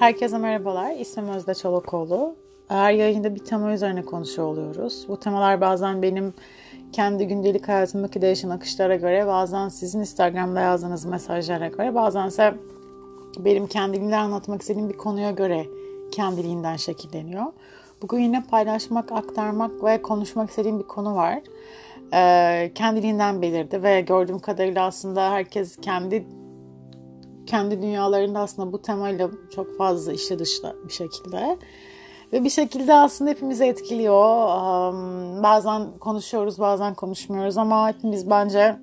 Herkese merhabalar. İsmim Özde Çolakoğlu. Her yayında bir tema üzerine konuşuyor oluyoruz. Bu temalar bazen benim kendi gündelik hayatımdaki değişen akışlara göre, bazen sizin Instagram'da yazdığınız mesajlara göre, bazense benim kendimle anlatmak istediğim bir konuya göre kendiliğinden şekilleniyor. Bugün yine paylaşmak, aktarmak ve konuşmak istediğim bir konu var. Ee, kendiliğinden belirdi ve gördüğüm kadarıyla aslında herkes kendi kendi dünyalarında aslında bu temayla çok fazla işe dışta bir şekilde. Ve bir şekilde aslında hepimizi etkiliyor. Um, bazen konuşuyoruz, bazen konuşmuyoruz ama hepimiz bence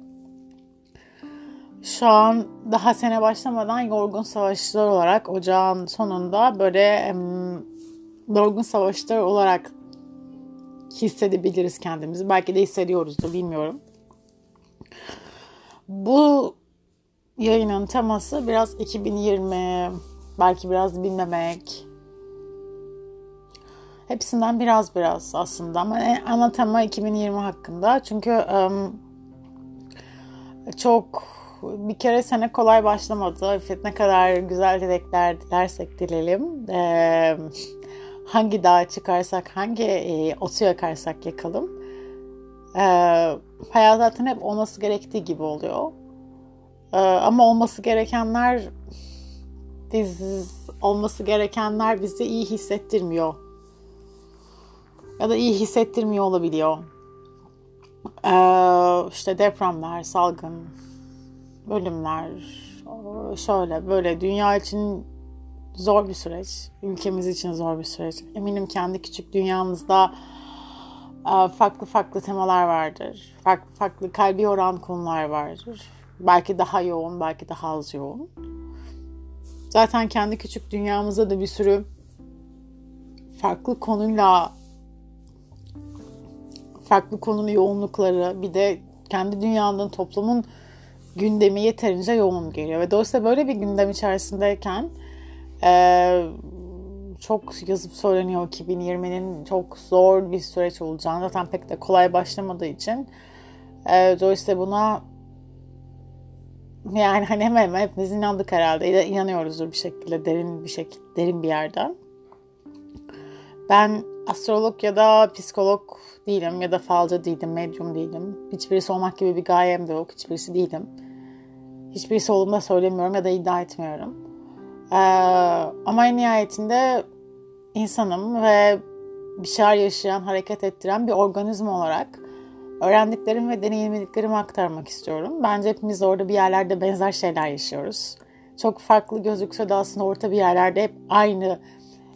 şu an daha sene başlamadan yorgun savaşçılar olarak ocağın sonunda böyle um, yorgun savaşçılar olarak hissedebiliriz kendimizi. Belki de hissediyoruzdur bilmiyorum. Bu yayının teması biraz 2020, belki biraz bilmemek. Hepsinden biraz biraz aslında ama ana tema 2020 hakkında. Çünkü çok bir kere sene kolay başlamadı. Ne kadar güzel dilekler dilersek dilelim. Hangi dağa çıkarsak, hangi e, otu yakarsak yakalım. Ee, hayat zaten hep olması gerektiği gibi oluyor. Ee, ama olması gerekenler biz olması gerekenler bizi iyi hissettirmiyor. Ya da iyi hissettirmiyor olabiliyor. Ee, işte depremler, salgın, ölümler, şöyle böyle dünya için zor bir süreç. Ülkemiz için zor bir süreç. Eminim kendi küçük dünyamızda e, farklı farklı temalar vardır. Farklı farklı kalbi yoran konular vardır. Belki daha yoğun, belki daha az yoğun. Zaten kendi küçük dünyamızda da bir sürü farklı konuyla farklı konunun yoğunlukları bir de kendi dünyanın toplumun gündemi yeterince yoğun geliyor. Ve dolayısıyla böyle bir gündem içerisindeyken e, çok yazıp söyleniyor 2020'nin çok zor bir süreç olacağını zaten pek de kolay başlamadığı için e, dolayısıyla buna yani hani hemen hemen hepimiz inandık herhalde. İnanıyoruzdur bir şekilde derin bir şekilde derin bir yerden. Ben astrolog ya da psikolog değilim ya da falcı değilim, medyum değilim. Hiçbirisi olmak gibi bir gayem de yok. Hiçbirisi değilim. Hiçbirisi olduğumda söylemiyorum ya da iddia etmiyorum. Ee, ama en nihayetinde insanım ve bir şeyler yaşayan, hareket ettiren bir organizma olarak öğrendiklerim ve deneyimlediklerimi aktarmak istiyorum. Bence hepimiz orada bir yerlerde benzer şeyler yaşıyoruz. Çok farklı gözükse de aslında orta bir yerlerde hep aynı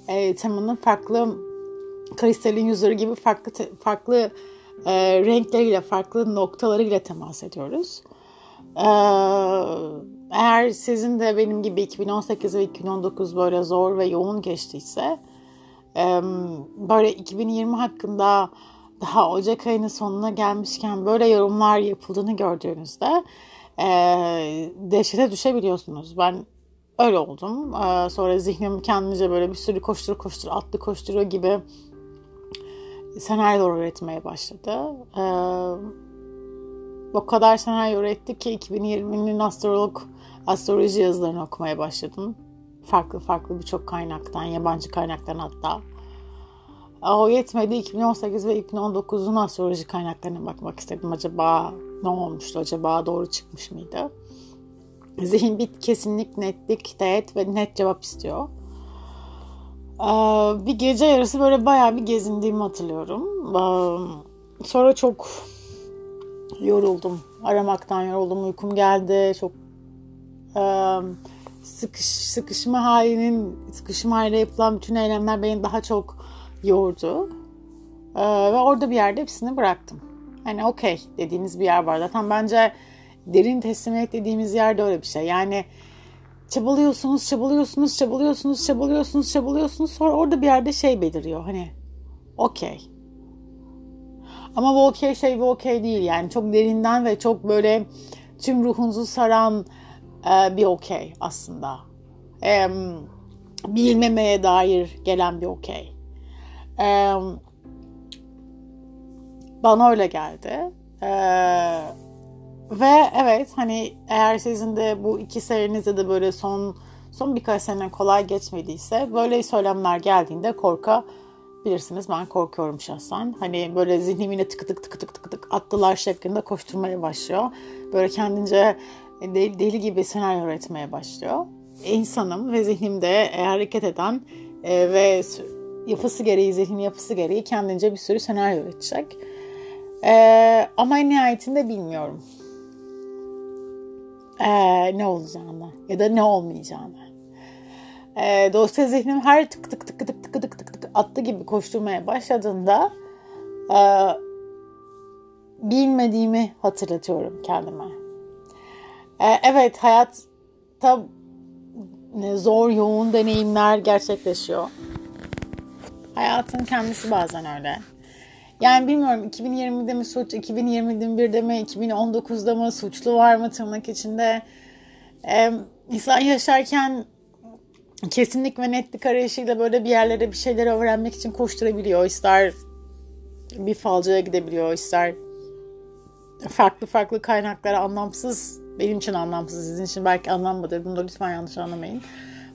e, temanın farklı kristalin yüzleri gibi farklı farklı e, renkleriyle, farklı noktalarıyla temas ediyoruz. E, eğer sizin de benim gibi 2018 ve 2019 böyle zor ve yoğun geçtiyse e, böyle 2020 hakkında daha Ocak ayının sonuna gelmişken böyle yorumlar yapıldığını gördüğünüzde e, dehşete düşebiliyorsunuz. Ben öyle oldum. E, sonra zihnim kendince böyle bir sürü koştur koştur atlı koşturuyor gibi senaryolar üretmeye başladı. E, o kadar senaryo üretti ki 2020'nin astrolog astroloji yazılarını okumaya başladım. Farklı farklı birçok kaynaktan, yabancı kaynaktan hatta. O yetmedi 2018 ve 2019'un astroloji kaynaklarına bakmak istedim. Acaba ne olmuştu? Acaba doğru çıkmış mıydı? Zihin bir kesinlik, netlik, teğet ve net cevap istiyor. Bir gece yarısı böyle bayağı bir gezindiğimi hatırlıyorum. Sonra çok yoruldum. Aramaktan yoruldum. Uykum geldi. Çok sıkış, sıkışma halinin sıkışma haliyle yapılan bütün eylemler beni daha çok yordu. Ee, ve orada bir yerde hepsini bıraktım. Hani okey dediğiniz bir yer var. Zaten bence derin teslimiyet dediğimiz yerde öyle bir şey. Yani çabalıyorsunuz, çabalıyorsunuz, çabalıyorsunuz, çabalıyorsunuz, çabalıyorsunuz. Sonra orada bir yerde şey beliriyor. Hani okey. Ama bu okey şey bu okey değil. Yani çok derinden ve çok böyle tüm ruhunuzu saran e, bir okey aslında. E, bilmemeye dair gelen bir okey. Ee, bana öyle geldi. Ee, ve evet hani eğer sizin de bu iki serinizde de böyle son son birkaç sene kolay geçmediyse böyle söylemler geldiğinde korka bilirsiniz ben korkuyorum şahsen. Hani böyle zihnim yine tık tık tık tık tık tık attılar şeklinde koşturmaya başlıyor. Böyle kendince deli, deli gibi senaryo üretmeye başlıyor. İnsanım ve zihnimde e, hareket eden e, ve yapısı gereği, zihnin yapısı gereği kendince bir sürü senaryo üretecek. E, ama en nihayetinde bilmiyorum. E, ne olacağını ya da ne olmayacağını. E, dolayısıyla zihnim her tık tık tık tık tık tık tık tık attı gibi koşturmaya başladığında e, bilmediğimi hatırlatıyorum kendime. E, evet hayatta zor yoğun deneyimler gerçekleşiyor. Hayatın kendisi bazen öyle. Yani bilmiyorum 2020'de mi suç, 2021'de mi, 2019'da mı suçlu var mı tırnak içinde. Ee, insan yaşarken kesinlik ve netlik arayışıyla böyle bir yerlere bir şeyleri öğrenmek için koşturabiliyor. İster bir falcıya gidebiliyor, ister farklı farklı kaynaklara anlamsız, benim için anlamsız, sizin için belki anlamlı bunu da lütfen yanlış anlamayın.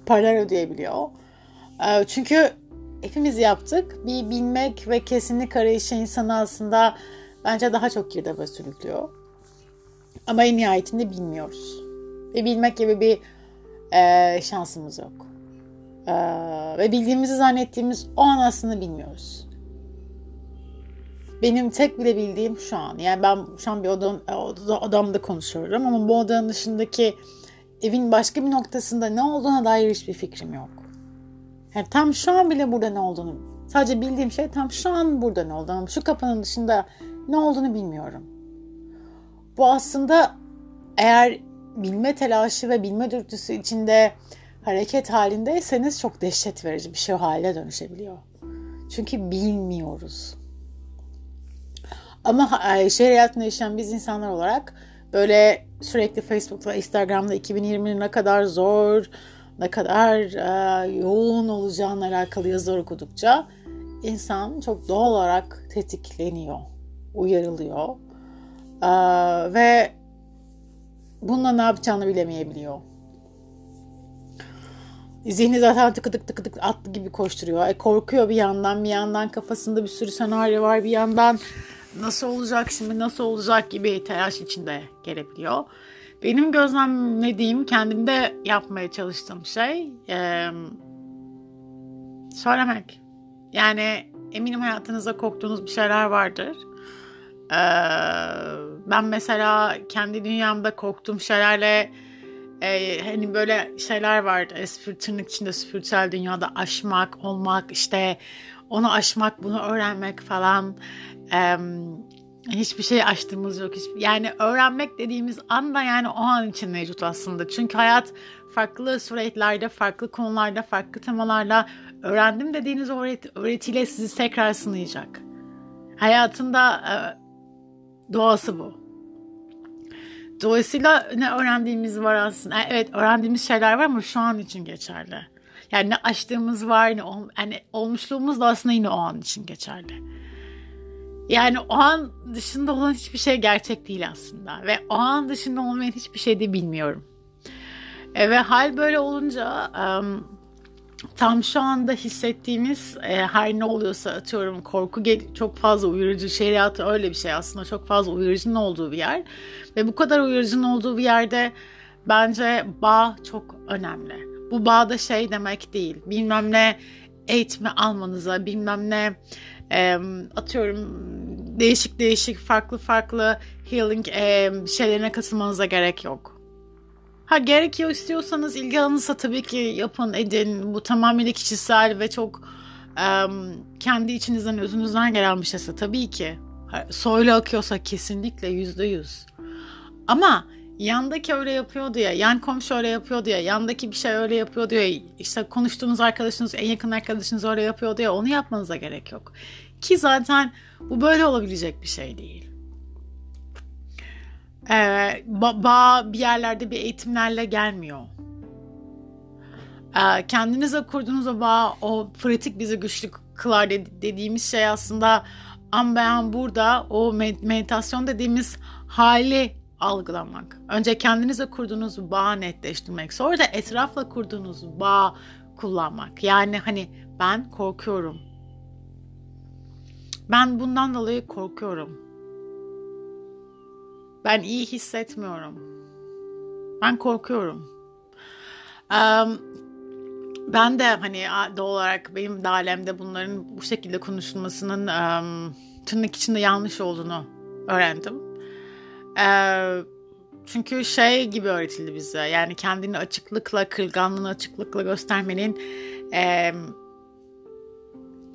Paralar ödeyebiliyor. Ee, çünkü hepimiz yaptık. Bir bilmek ve kesinlik arayışı insanı aslında bence daha çok girdaba sürüklüyor. Ama en nihayetinde bilmiyoruz. Ve bilmek gibi bir e, şansımız yok. E, ve bildiğimizi zannettiğimiz o an aslında bilmiyoruz. Benim tek bile bildiğim şu an. Yani ben şu an bir odam, odamda, odamda konuşuyorum ama bu odanın dışındaki evin başka bir noktasında ne olduğuna dair hiçbir fikrim yok. Yani tam şu an bile burada ne olduğunu, sadece bildiğim şey tam şu an burada ne olduğunu, şu kapının dışında ne olduğunu bilmiyorum. Bu aslında eğer bilme telaşı ve bilme dürtüsü içinde hareket halindeyseniz çok dehşet verici bir şey haline dönüşebiliyor. Çünkü bilmiyoruz. Ama e, şehir hayatında yaşayan biz insanlar olarak böyle sürekli Facebook'ta, Instagram'da 2020'nin ne kadar zor, ne kadar e, yoğun olacağına alakalı yazılar okudukça insan çok doğal olarak tetikleniyor, uyarılıyor e, ve bununla ne yapacağını bilemeyebiliyor. Zihni zaten tıkı tık tıkı tık atlı gibi koşturuyor. E, korkuyor bir yandan, bir yandan kafasında bir sürü senaryo var, bir yandan nasıl olacak şimdi, nasıl olacak gibi telaş içinde gelebiliyor. Benim gözlemlediğim, kendimde yapmaya çalıştığım şey e, söylemek. Yani eminim hayatınızda korktuğunuz bir şeyler vardır. E, ben mesela kendi dünyamda korktuğum şeylerle e, hani böyle şeyler vardı. Espri tırnak içinde spiritüel dünyada aşmak, olmak, işte onu aşmak, bunu öğrenmek falan. E, hiçbir şey açtığımız yok. Hiçbir, yani öğrenmek dediğimiz anda yani o an için mevcut aslında. Çünkü hayat farklı süreçlerde, farklı konularda, farklı temalarla öğrendim dediğiniz öğreti, öğretiyle sizi tekrar sınayacak. Hayatında e, doğası bu. Dolayısıyla ne öğrendiğimiz var aslında. Evet öğrendiğimiz şeyler var ama şu an için geçerli. Yani ne açtığımız var ne ol, yani olmuşluğumuz da aslında yine o an için geçerli. Yani o an dışında olan hiçbir şey gerçek değil aslında. Ve o an dışında olmayan hiçbir şey de bilmiyorum. E, ve hal böyle olunca um, tam şu anda hissettiğimiz e, her ne oluyorsa atıyorum korku çok fazla uyarıcı şeriatı öyle bir şey aslında çok fazla uyarıcının olduğu bir yer ve bu kadar uyarıcının olduğu bir yerde bence bağ çok önemli. Bu bağda şey demek değil bilmem ne eğitimi almanıza bilmem ne e, atıyorum değişik değişik farklı farklı healing e, şeylerine katılmanıza gerek yok. Ha gerekiyor istiyorsanız ilgi alanınsa tabii ki yapın edin. Bu tamamıyla kişisel ve çok um, kendi içinizden özünüzden gelen bir şeyse tabii ki. Soylu akıyorsa kesinlikle yüzde yüz. Ama yandaki öyle yapıyor diye, yan komşu öyle yapıyor diye, yandaki bir şey öyle yapıyor diye, işte konuştuğunuz arkadaşınız, en yakın arkadaşınız öyle yapıyor diye onu yapmanıza gerek yok. Ki zaten bu böyle olabilecek bir şey değil. Ee, bağ bir yerlerde bir eğitimlerle gelmiyor. Ee, kendinize kurduğunuz o bağ, o pratik bizi güçlü kılar dediğimiz şey aslında an beyan burada o meditasyon dediğimiz hali algılamak. Önce kendinize kurduğunuz bağı netleştirmek. Sonra da etrafla kurduğunuz bağ kullanmak. Yani hani ben korkuyorum. Ben bundan dolayı korkuyorum. Ben iyi hissetmiyorum. Ben korkuyorum. Um, ben de hani doğal olarak benim de bunların bu şekilde konuşulmasının um, tırnak içinde yanlış olduğunu öğrendim. Ee, çünkü şey gibi öğretildi bize yani kendini açıklıkla, kırılganlığını açıklıkla göstermenin e,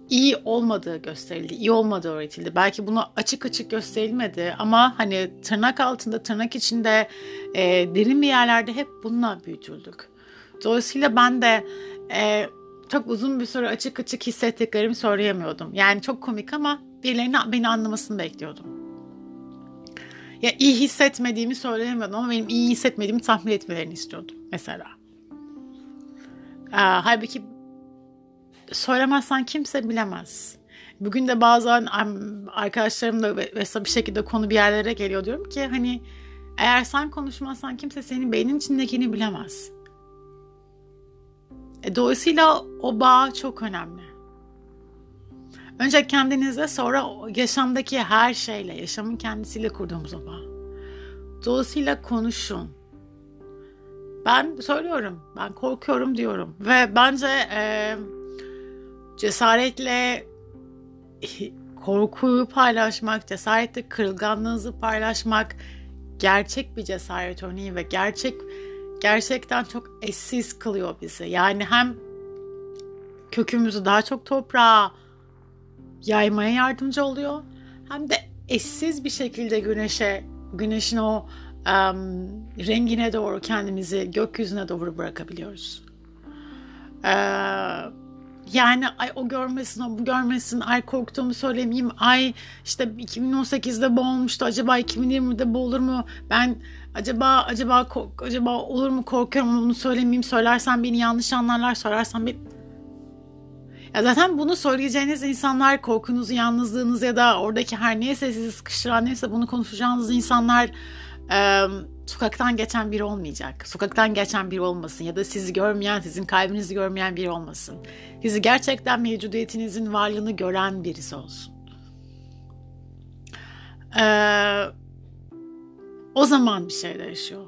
iyi olmadığı gösterildi, iyi olmadığı öğretildi. Belki bunu açık açık gösterilmedi ama hani tırnak altında, tırnak içinde e, derin bir yerlerde hep bununla büyütüldük. Dolayısıyla ben de e, çok uzun bir süre açık açık hissettiklerimi söyleyemiyordum. Yani çok komik ama birilerinin beni anlamasını bekliyordum. Ya iyi hissetmediğimi söyleyemiyordum ama benim iyi hissetmediğimi tahmin etmelerini istiyordum mesela. Ee, halbuki söylemezsen kimse bilemez. Bugün de bazen arkadaşlarımla mesela bir şekilde konu bir yerlere geliyor diyorum ki hani eğer sen konuşmazsan kimse senin beynin içindekini bilemez. E, dolayısıyla o bağ çok önemli. Önce kendinize sonra yaşamdaki her şeyle, yaşamın kendisiyle kurduğumuz o bağ. Dolayısıyla konuşun. Ben söylüyorum, ben korkuyorum diyorum. Ve bence e, cesaretle korkuyu paylaşmak, cesaretle kırılganlığınızı paylaşmak gerçek bir cesaret örneği ve gerçek gerçekten çok eşsiz kılıyor bizi. Yani hem kökümüzü daha çok toprağa yaymaya yardımcı oluyor hem de eşsiz bir şekilde güneşe güneşin o um, rengine doğru kendimizi gökyüzüne doğru bırakabiliyoruz. Ee, yani ay o görmesin, o bu görmesin, ay korktuğumu söylemeyeyim, ay işte 2018'de bu olmuştu, acaba 2020'de bu olur mu? Ben acaba acaba acaba olur mu korkuyorum bunu söylemeyeyim, söylersem beni yanlış anlarlar, söylersem beni... Ya zaten bunu söyleyeceğiniz insanlar korkunuzu, yalnızlığınız ya da oradaki her neyse sizi sıkıştıran neyse bunu konuşacağınız insanlar e, sokaktan geçen biri olmayacak. Sokaktan geçen biri olmasın ya da sizi görmeyen, sizin kalbinizi görmeyen biri olmasın. Sizi gerçekten mevcudiyetinizin varlığını gören birisi olsun. Ee, o zaman bir şey değişiyor.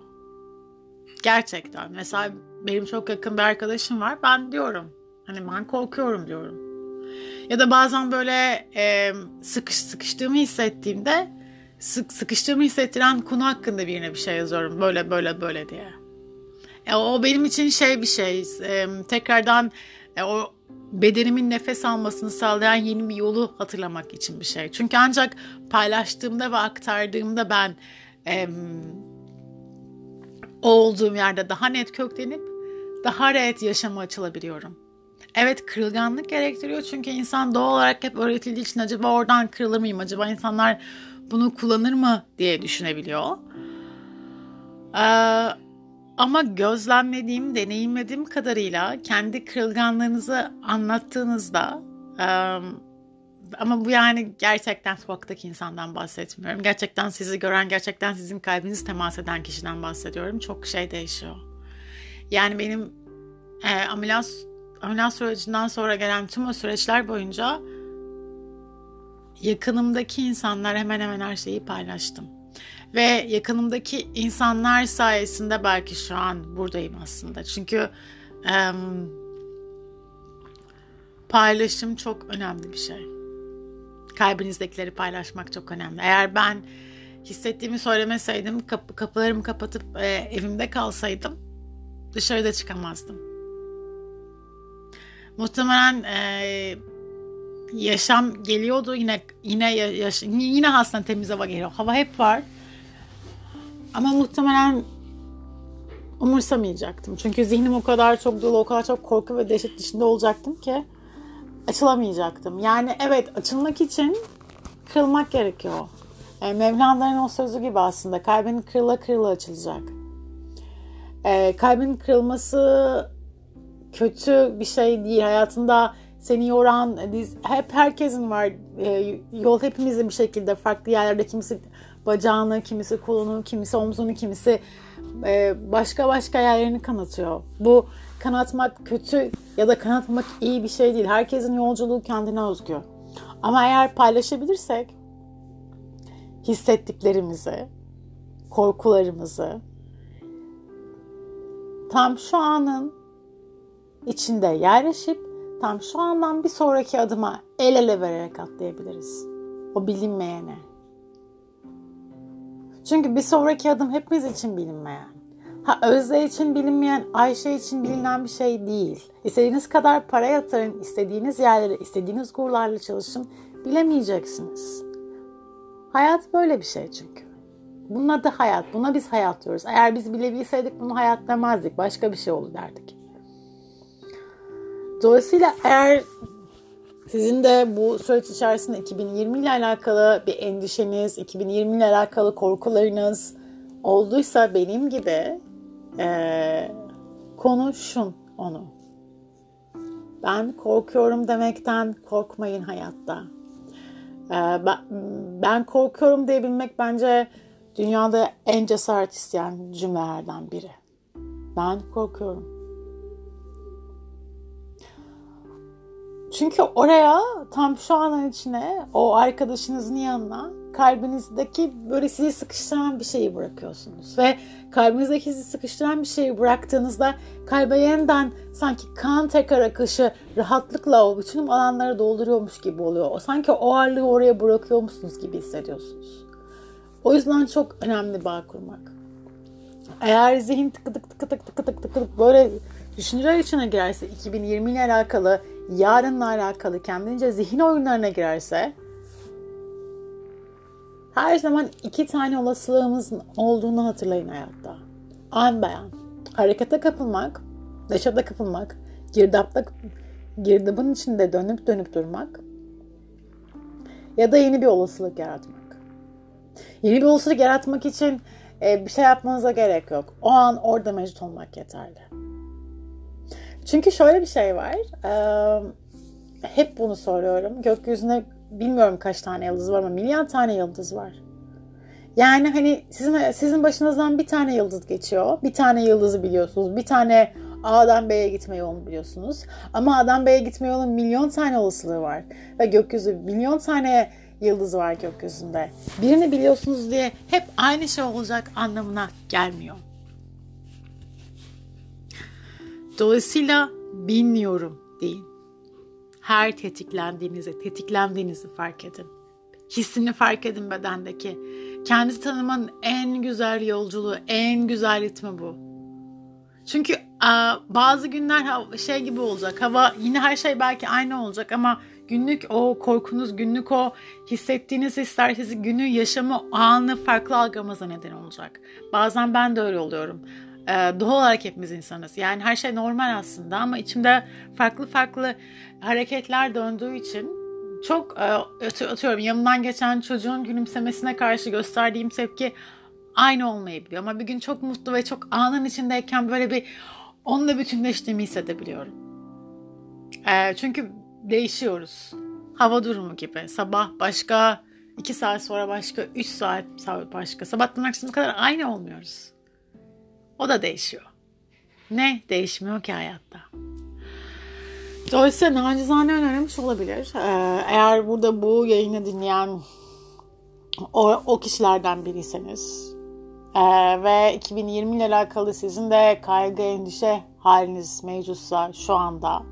Gerçekten. Mesela benim çok yakın bir arkadaşım var. Ben diyorum. Hani ben korkuyorum diyorum. Ya da bazen böyle e, sıkış sıkıştığımı hissettiğimde sık sıkıştığımı hissettiren konu hakkında birine bir şey yazıyorum. Böyle böyle böyle diye. E, o benim için şey bir şey. E, tekrardan e, o bedenimin nefes almasını sağlayan yeni bir yolu hatırlamak için bir şey. Çünkü ancak paylaştığımda ve aktardığımda ben e, olduğum yerde daha net köklenip daha rahat yaşama açılabiliyorum. Evet kırılganlık gerektiriyor çünkü insan doğal olarak hep öğretildiği için acaba oradan kırılır mıyım? Acaba insanlar bunu kullanır mı diye düşünebiliyor. Ee, ama gözlemlediğim, deneyimlediğim kadarıyla kendi kırılganlığınızı anlattığınızda e, ama bu yani gerçekten sokaktaki insandan bahsetmiyorum. Gerçekten sizi gören, gerçekten sizin kalbiniz temas eden kişiden bahsediyorum. Çok şey değişiyor. Yani benim e, ameliyat ameliyat sürecinden sonra gelen tüm o süreçler boyunca yakınımdaki insanlar hemen hemen her şeyi paylaştım. Ve yakınımdaki insanlar sayesinde belki şu an buradayım aslında. Çünkü um, paylaşım çok önemli bir şey. Kalbinizdekileri paylaşmak çok önemli. Eğer ben hissettiğimi söylemeseydim, kapı, kapılarımı kapatıp e, evimde kalsaydım dışarıda çıkamazdım. Muhtemelen e, yaşam geliyordu yine yine yaş, yine aslında temiz hava geliyor. Hava hep var. Ama muhtemelen umursamayacaktım. Çünkü zihnim o kadar çok dolu, o kadar çok korku ve dehşet içinde olacaktım ki açılamayacaktım. Yani evet açılmak için kırılmak gerekiyor. E, Mevlana'nın o sözü gibi aslında kalbin kırıla kırıla açılacak. E, kalbin kırılması kötü bir şey değil. Hayatında seni yoran, hep herkesin var. E, yol hepimizin bir şekilde farklı yerlerde kimisi bacağını, kimisi kolunu, kimisi omzunu, kimisi e, başka başka yerlerini kanatıyor. Bu kanatmak kötü ya da kanatmak iyi bir şey değil. Herkesin yolculuğu kendine özgü. Ama eğer paylaşabilirsek hissettiklerimizi, korkularımızı tam şu anın içinde yerleşip tam şu andan bir sonraki adıma el ele vererek atlayabiliriz. O bilinmeyene. Çünkü bir sonraki adım hepimiz için bilinmeyen. Ha Özde için bilinmeyen, Ayşe için bilinen bir şey değil. İstediğiniz kadar para yatırın, istediğiniz yerlere, istediğiniz gururlarla çalışın, bilemeyeceksiniz. Hayat böyle bir şey çünkü. Bunun adı hayat. Buna biz hayat diyoruz. Eğer biz bilebilseydik bunu hayat demezdik. Başka bir şey olur derdik. Dolayısıyla eğer sizin de bu süreç içerisinde 2020 ile alakalı bir endişeniz, 2020 ile alakalı korkularınız olduysa benim gibi ee, konuşun onu. Ben korkuyorum demekten korkmayın hayatta. Ee, ben, ben korkuyorum diyebilmek bence dünyada en cesaret isteyen cümlelerden biri. Ben korkuyorum. Çünkü oraya tam şu anın içine o arkadaşınızın yanına kalbinizdeki böyle sizi sıkıştıran bir şeyi bırakıyorsunuz. Ve kalbinizdeki sizi sıkıştıran bir şeyi bıraktığınızda kalbe yeniden sanki kan tekrar akışı rahatlıkla o bütün alanları dolduruyormuş gibi oluyor. Sanki o ağırlığı oraya bırakıyormuşsunuz gibi hissediyorsunuz. O yüzden çok önemli bağ kurmak. Eğer zihin tıkı tık tıkı tık tıkı tık tıkı böyle düşünceler içine girerse 2020 ile alakalı, yarınla alakalı kendince zihin oyunlarına girerse her zaman iki tane olasılığımızın olduğunu hatırlayın hayatta. An beyan. Harekete kapılmak, neşete kapılmak, girdapta, girdabın içinde dönüp dönüp durmak ya da yeni bir olasılık yaratmak. Yeni bir olasılık yaratmak için e, bir şey yapmanıza gerek yok. O an orada mevcut olmak yeterli. Çünkü şöyle bir şey var. E, hep bunu soruyorum. Gökyüzünde bilmiyorum kaç tane yıldız var ama milyon tane yıldız var. Yani hani sizin sizin başınızdan bir tane yıldız geçiyor. Bir tane yıldızı biliyorsunuz. Bir tane A'dan B'ye gitme yolunu biliyorsunuz. Ama A'dan B'ye gitme yolunun milyon tane olasılığı var. Ve gökyüzü milyon tane yıldız var gökyüzünde. Birini biliyorsunuz diye hep aynı şey olacak anlamına gelmiyor. Dolayısıyla bilmiyorum deyin. Her tetiklendiğinizi, tetiklendiğinizi fark edin. Hissini fark edin bedendeki. Kendinizi tanımanın en güzel yolculuğu, en güzel ritmi bu. Çünkü bazı günler şey gibi olacak. Hava yine her şey belki aynı olacak ama günlük o korkunuz, günlük o hissettiğiniz hisler sizi günü yaşamı anı farklı algılamanıza neden olacak. Bazen ben de öyle oluyorum. Doğal olarak hepimiz insanız. Yani her şey normal aslında ama içimde farklı farklı hareketler döndüğü için çok atıyorum yanımdan geçen çocuğun gülümsemesine karşı gösterdiğim tepki aynı olmayabiliyor. Ama bir gün çok mutlu ve çok anın içindeyken böyle bir onunla bütünleştiğimi hissedebiliyorum. Çünkü değişiyoruz. Hava durumu gibi. Sabah başka, iki saat sonra başka, üç saat başka. Sabahtan akşama kadar aynı olmuyoruz. O da değişiyor. Ne değişmiyor ki hayatta? Dolayısıyla nacizane önerilmiş olabilir. Ee, eğer burada bu yayını dinleyen o, o kişilerden biriyseniz ee, ve 2020 ile alakalı sizin de kaygı, endişe haliniz mevcutsa şu anda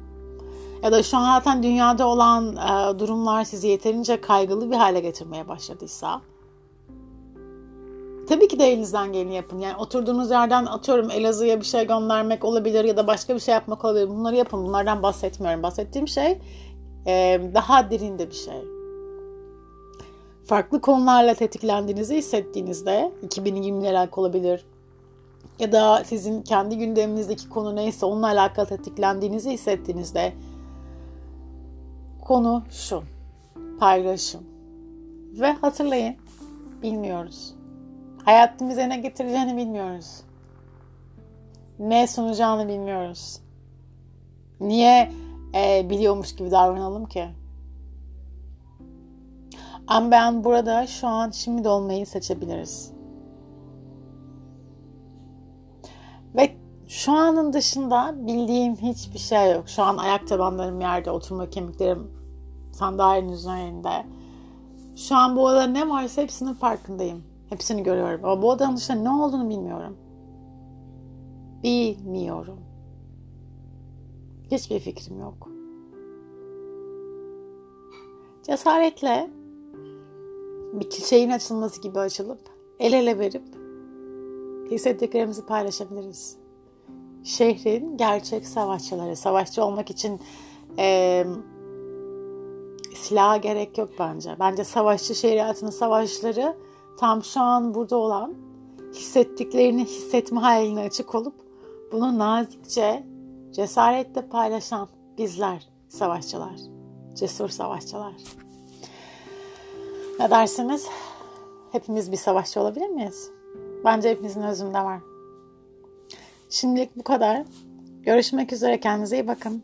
ya da şu an zaten dünyada olan e, durumlar sizi yeterince kaygılı bir hale getirmeye başladıysa tabii ki de elinizden geleni yapın. Yani oturduğunuz yerden atıyorum Elazığ'a bir şey göndermek olabilir ya da başka bir şey yapmak olabilir. Bunları yapın. Bunlardan bahsetmiyorum. Bahsettiğim şey e, daha derinde bir şey. Farklı konularla tetiklendiğinizi hissettiğinizde 2020 ile alakalı olabilir. Ya da sizin kendi gündeminizdeki konu neyse onunla alakalı tetiklendiğinizi hissettiğinizde konu şu. Paylaşın. Ve hatırlayın. Bilmiyoruz. Hayatımıza ne getireceğini bilmiyoruz. Ne sunacağını bilmiyoruz. Niye e, biliyormuş gibi davranalım ki? Ama ben burada şu an şimdi olmayı seçebiliriz. Ve şu anın dışında bildiğim hiçbir şey yok. Şu an ayak tabanlarım yerde, oturma kemiklerim sandalyenin üzerinde. Şu an bu odada ne varsa hepsinin farkındayım. Hepsini görüyorum. Ama bu odanın dışında ne olduğunu bilmiyorum. Bilmiyorum. Hiçbir fikrim yok. Cesaretle bir çiçeğin açılması gibi açılıp el ele verip hissettiklerimizi paylaşabiliriz. Şehrin gerçek savaşçıları. Savaşçı olmak için e, silaha gerek yok bence. Bence savaşçı şeriatının savaşları tam şu an burada olan hissettiklerini hissetme haline açık olup bunu nazikçe, cesaretle paylaşan bizler savaşçılar. Cesur savaşçılar. Ne dersiniz? Hepimiz bir savaşçı olabilir miyiz? Bence hepimizin özünde var. Şimdilik bu kadar. Görüşmek üzere. Kendinize iyi bakın.